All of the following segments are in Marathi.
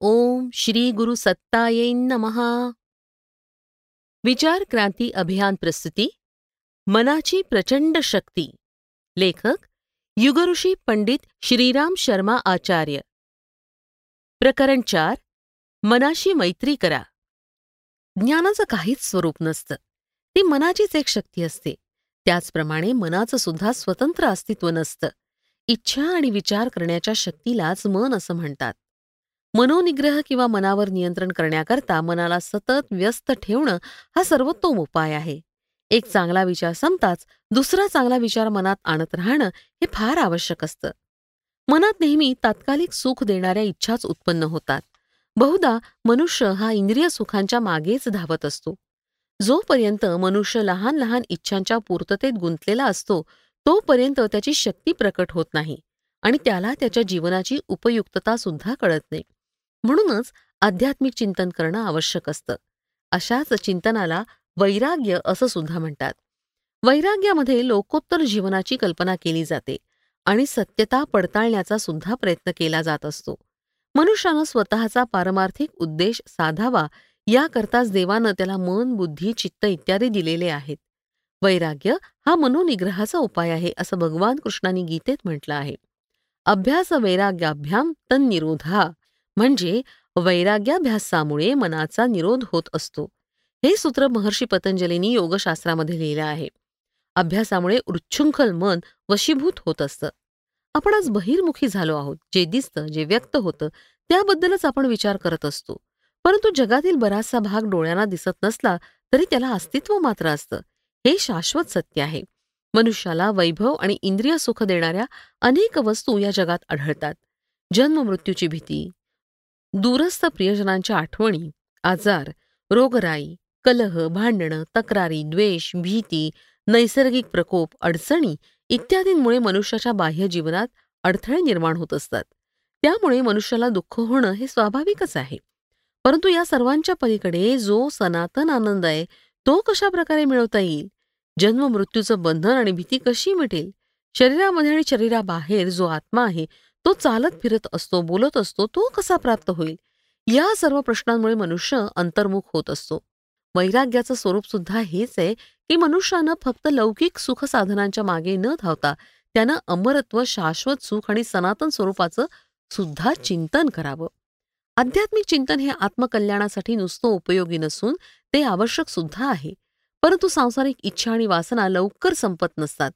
ओम श्री गुरु सत्ताये नमहा विचार क्रांती अभियान प्रस्तुती मनाची प्रचंड शक्ती लेखक युगऋषी पंडित श्रीराम शर्मा आचार्य। प्रकरण चार मनाशी मैत्री करा। ज्ञानाचं काहीच स्वरूप नसतं ती मनाचीच एक शक्ती असते त्याचप्रमाणे मनाचं सुद्धा स्वतंत्र अस्तित्व नसतं इच्छा आणि विचार करण्याच्या शक्तीलाच मन असं म्हणतात. मनोनिग्रह किंवा मनावर नियंत्रण करण्याकरता मनाला सतत व्यस्त ठेवणं हा सर्वोत्तम उपाय आहे. एक चांगला विचार संपताच दुसरा चांगला विचार मनात आणत राहणं हे फार आवश्यक असतं. मनात नेहमी तात्कालिक सुख देणाऱ्या इच्छाच उत्पन्न होतात. बहुधा मनुष्य हा इंद्रिय सुखांच्या मागेच धावत असतो. जोपर्यंत मनुष्य लहान लहान इच्छांच्या पूर्ततेत गुंतलेला असतो तोपर्यंत त्याची शक्ती प्रकट होत नाही आणि त्याला त्याच्या जीवनाची उपयुक्तता सुद्धा कळत नाही. म्हणूनच आध्यात्मिक चिंतन करणं आवश्यक असतं. अशाच चिंतनाला वैराग्य असं सुद्धा म्हणतात. वैराग्यामध्ये लोकोत्तर जीवनाची कल्पना केली जाते आणि सत्यता पडताळण्याचा सुद्धा प्रयत्न केला जात असतो. मनुष्यानं स्वतःचा पारमार्थिक उद्देश साधावा याकरताच देवानं त्याला मन बुद्धी चित्त इत्यादी दिलेले आहेत. वैराग्य हा मनोनिग्रहाचा उपाय आहे असं भगवान कृष्णाने गीतेत म्हटलं आहे. अभ्यास वैराग्याभ्याम तन्निरोधा. म्हणजे वैराग्याभ्यासामुळे मनाचा निरोध होत असतो. हे सूत्र महर्षी पतंजलींनी योगशास्त्रामध्ये लिहिलं आहे. अभ्यासामुळे उच्छृंखल मन वशीभूत होत असतं. आपण आज बहिर्मुखी झालो आहोत जे दिसतं जे व्यक्त होतं त्याबद्दलच आपण विचार करत असतो. परंतु जगातील बराचसा भाग डोळ्यांना दिसत नसला तरी त्याला अस्तित्व मात्र असतं. हे शाश्वत सत्य आहे. मनुष्याला वैभव आणि इंद्रिय सुख देणाऱ्या अनेक वस्तू या जगात आढळतात. जन्म मृत्यूची भीती दूरस्थ प्रियजनांच्या आठवणी आजार रोगराई कलह भांडणं तक्रारी द्वेष भीती नैसर्गिक प्रकोप अडचणी इत्यादींमुळे मनुष्याच्या बाह्य जीवनात अडथळे निर्माण होत असतात. त्यामुळे मनुष्याला दुःख होणं हे स्वाभाविकच आहे. परंतु या सर्वांच्या पलीकडे जो सनातन आनंद आहे तो कशा प्रकारे मिळवता येईल? जन्म मृत्यूचं बंधन आणि भीती कशी मिटेल? शरीरामध्ये आणि शरीराबाहेर जो आत्मा आहे तो चालत फिरत असतो बोलत असतो तो कसा प्राप्त होईल? या सर्व प्रश्नांमुळे मनुष्य अंतर्मुख होत असतो. वैराग्याचं स्वरूप सुद्धा हेच आहे की मनुष्यानं फक्त लौकिक सुख साधनांच्या मागे न धावता त्यानं अमरत्व शाश्वत सुख आणि सनातन स्वरूपाचं सुद्धा चिंतन करावं. आध्यात्मिक चिंतन हे आत्मकल्याणासाठी नुसतं उपयोगी नसून ते आवश्यक सुद्धा आहे. परंतु सांसारिक इच्छा आणि वासना लवकर संपत नसतात.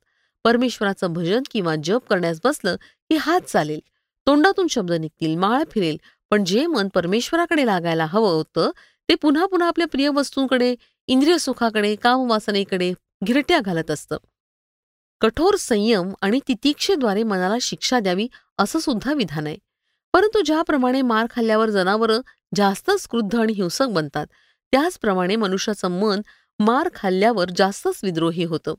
परमेश्वराचं भजन किंवा जप करण्यास बसलं की हात चालेल. तोंडातून शब्द निघतील माळ फिरेल. पण जे मन परमेश्वराकडे लागायला हवं होतं ते पुन्हा पुन्हा आपल्या प्रिय वस्तूंकडे इंद्रिय सुखाकडे कामवासनेकडे घिरट्या घालत असतं. कठोर संयम आणि तितिक्षेद्वारे मनाला शिक्षा द्यावी असं सुद्धा विधान आहे. परंतु ज्याप्रमाणे मार खाल्ल्यावर जनावरं जास्तच क्रुद्ध आणि हिंसक बनतात त्याचप्रमाणे मनुष्याचं मन मार खाल्ल्यावर जास्तच विद्रोही होतं.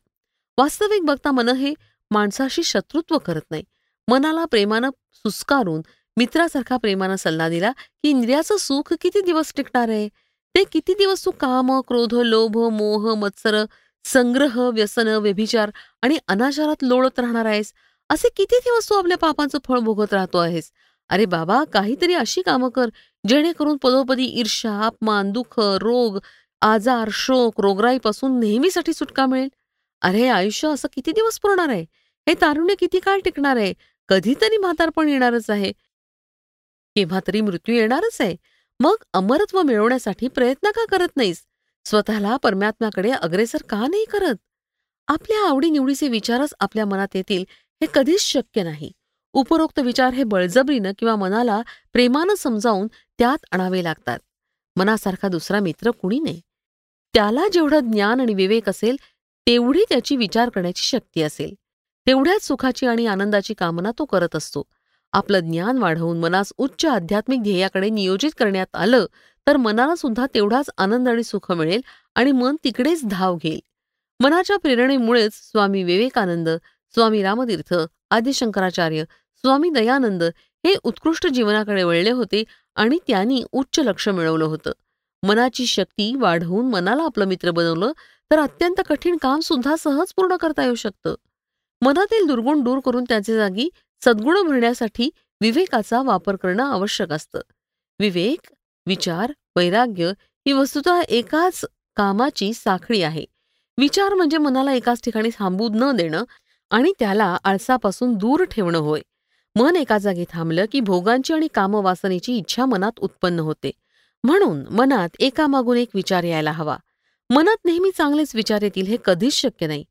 वास्तविक बघता मन हे माणसाशी शत्रुत्व करत नाही. मनाला प्रेमानं सुस्कारून मित्रासारखा प्रेमानं सल्ला दिला की इंद्रियाचं सुख किती दिवस टिकणार आहे? ते किती दिवस तू काम क्रोध लोभ मोह मत्सर संग्रह व्यसन व्यभिचार आणि अनाचारात लोळत राहणार आहेस? असे किती दिवस तू आपल्या पापांचं फळ भोगत राहतो आहेस? अरे बाबा काहीतरी अशी कामं कर जेणेकरून पदोपदी ईर्षा अपमान दुःख रोग आजार शोक रोगराईपासून नेहमीसाठी सुटका मिळेल. अरे आयुष्य असं किती दिवस पुरणार आहे? हे तारुण्य किती काळ टिकणार आहे? कधीतरी म्हातारपण येणारच आहे. केव्हा तरी मृत्यू येणारच आहे. मग अमरत्व मिळवण्यासाठी प्रयत्न का करत नाहीस? स्वतःला परमात्म्याकडे अग्रेसर का नाही करत? आपल्या आवडीनिवडीचे विचारच आपल्या मनात येतील हे कधीच शक्य नाही. उपरोक्त विचार हे बळजबरीनं किंवा मनाला प्रेमानं समजावून त्यात आणावे लागतात. मनासारखा दुसरा मित्र कुणी नाही. त्याला जेवढं ज्ञान आणि विवेक असेल तेवढी त्याची विचार करण्याची शक्ती असेल. तेवढ्याच सुखाची आणि आनंदाची कामना तो करत असतो. आपलं ज्ञान वाढवून मनास उच्च आध्यात्मिक ध्येयाकडे नियोजित करण्यात आलं तर मनाला सुद्धा तेवढाच आनंद आणि सुख मिळेल आणि मन तिकडेच धाव घेईल. मनाच्या प्रेरणेमुळेच स्वामी विवेकानंद स्वामी रामतीर्थ आदिशंकराचार्य स्वामी दयानंद हे उत्कृष्ट जीवनाकडे वळले होते आणि त्यांनी उच्च लक्ष मिळवलं होतं. मनाची शक्ती वाढवून मनाला आपलं मित्र बनवलं तर अत्यंत कठीण काम सुद्धा सहज पूर्ण करता येऊ शकतं. मनातील दुर्गुण दूर करून त्याचे जागी सद्गुण भरण्यासाठी विवेकाचा वापर करणं आवश्यक असतं. विवेक विचार वैराग्य ही वस्तुतः एकाच कामाची साखळी आहे. विचार म्हणजे मनाला एकाच ठिकाणी थांबू न देणं आणि त्याला आळसापासून दूर ठेवणं होय. मन एका जागी थांबलं की भोगांची आणि कामवासनेची इच्छा मनात उत्पन्न होते. म्हणून मनात एकामागून एक विचार यायला हवा. मनात नेहमी चांगलेच विचार येतील हे कधीच शक्य नाही.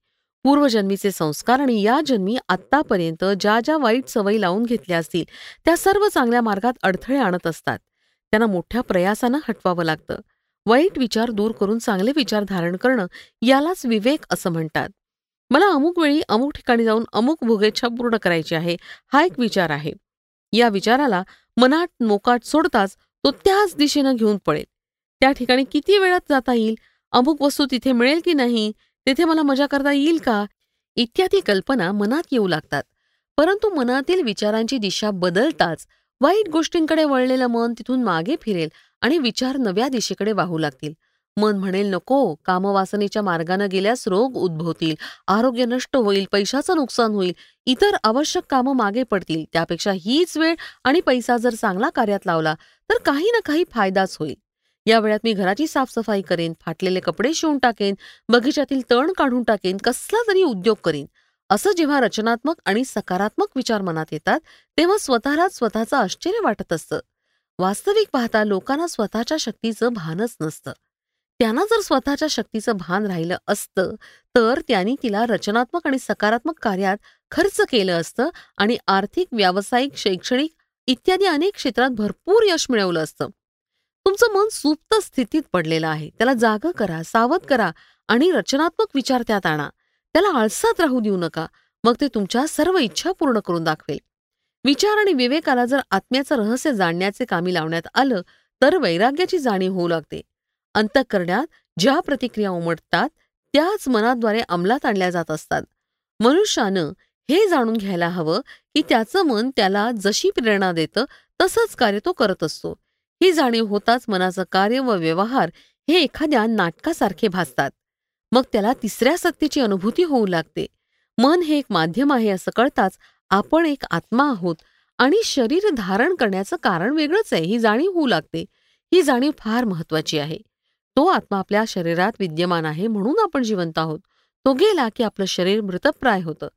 पूर्वजन्मीचे संस्कार आणि या जन्मी आत्तापर्यंत ज्या ज्या वाईट सवयी लावून घेतल्या असतील त्या सर्व चांगल्या मार्गात अडथळे आणत असतात. त्यांना मोठ्या प्रयासानं हटवावं लागतं. वाईट विचार दूर करून चांगले विचार धारण करणं यालाच विवेक असं म्हणतात. मला अमुक वेळी अमुक ठिकाणी जाऊन अमुक भोगेच्छा पूर्ण करायची आहे हा एक विचार आहे. या विचाराला मनात मोकाट सोडताच तो त्याच दिशेनं घेऊन पळेल. त्या ठिकाणी किती वेळात जाता येईल? अमुक वस्तू तिथे मिळेल की नाही? तेथे मला मजा करता येईल का? इत्यादी कल्पना मनात येऊ लागतात. परंतु मनातील विचारांची दिशा बदलताच वाईट गोष्टींकडे वळलेलं मन तिथून मागे फिरेल आणि विचार नव्या दिशेकडे वाहू लागतील. मन म्हणेल नको कामवासनेच्या मार्गानं गेल्यास रोग उद्भवतील आरोग्य नष्ट होईल पैशाचं नुकसान होईल इतर आवश्यक कामं मागे पडतील त्यापेक्षा हीच वेळ आणि पैसा जर चांगला कार्यात लावला तर काही ना काही फायदाच होईल. या वेळात मी घराची साफसफाई करेन फाटलेले कपडे शिवून टाकेन बगीच्यातील तण काढून टाकेन कसला तरी उद्योग करीन. असं जेव्हा रचनात्मक आणि सकारात्मक विचार मनात येतात तेव्हा स्वतःलाच स्वतःचं आश्चर्य वाटत असतं. वास्तविक पाहता लोकांना स्वतःच्या शक्तीचं भानच नसतं. त्यांना जर स्वतःच्या शक्तीचं भान राहिलं असतं तर त्यांनी तिला रचनात्मक आणि सकारात्मक कार्यात खर्च केलं असतं आणि आर्थिक व्यावसायिक शैक्षणिक इत्यादी अनेक क्षेत्रात भरपूर यश मिळवलं असतं. तुमचं मन सुप्त स्थितीत पडलेलं आहे. त्याला जाग करा सावध करा आणि रचनात्मक विचार त्यात आणा. त्याला आळसात राहू देऊ नका. मग ते तुमच्या सर्व इच्छा पूर्ण करून दाखवेल. विचार आणि विवेकाला जर आत्म्याचं रहस्य जाणण्याचे कामी लावण्यात आलं तर वैराग्याची जाणीव होऊ लागते. अंतःकरणात ज्या प्रतिक्रिया उमटतात त्याच मनाद्वारे अंमलात आणल्या जात असतात. मनुष्यानं हे जाणून घ्यायला हवं की त्याचं मन त्याला जशी प्रेरणा देतं तसंच कार्य तो करत असतो. ही जाणीव होताच मनाचं कार्य व व्यवहार हे एखाद्या नाटकासारखे भासतात. मग त्याला तिसऱ्या सत्तेची अनुभूती होऊ लागते. मन हे एक माध्यम आहे असं कळताच आपण एक आत्मा आहोत आणि शरीर धारण करण्याचं कारण वेगळंच आहे ही जाणीव होऊ लागते. ही जाणीव फार महत्वाची आहे. तो आत्मा आपल्या शरीरात विद्यमान आहे म्हणून आपण जिवंत आहोत. तो गेला की आपलं शरीर मृतप्राय होतं.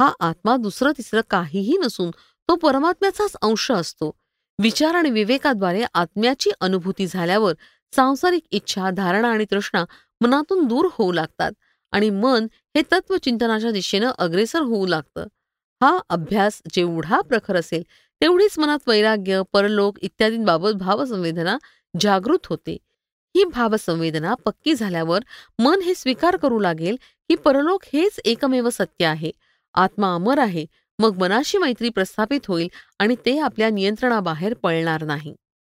हा आत्मा दुसरं तिसरं काहीही नसून तो परमात्म्याचाच अंश असतो. विचार आणि विवेकाद्वारे आत्म्याची अनुभूती झाल्यावर सांसारिक इच्छा धारणा आणि तृष्णा मनातून दूर होऊ लागतात आणि मन हे तत्वचिंतनाच्या दिशेनं अग्रेसर होऊ लागतं. हा अभ्यास जेवढा प्रखर असेल तेवढीच मनात वैराग्य परलोक इत्यादींबाबत भावसंवेदना जागृत होते. ही भावसंवेदना पक्की झाल्यावर मन हे स्वीकार करू लागेल की परलोक हेच एकमेव सत्य आहे. आत्मा अमर आहे मग मनाशी मैत्री प्रस्थापित होईल आणि ते आपल्या नियंत्रणाबाहेर पळणार नाही.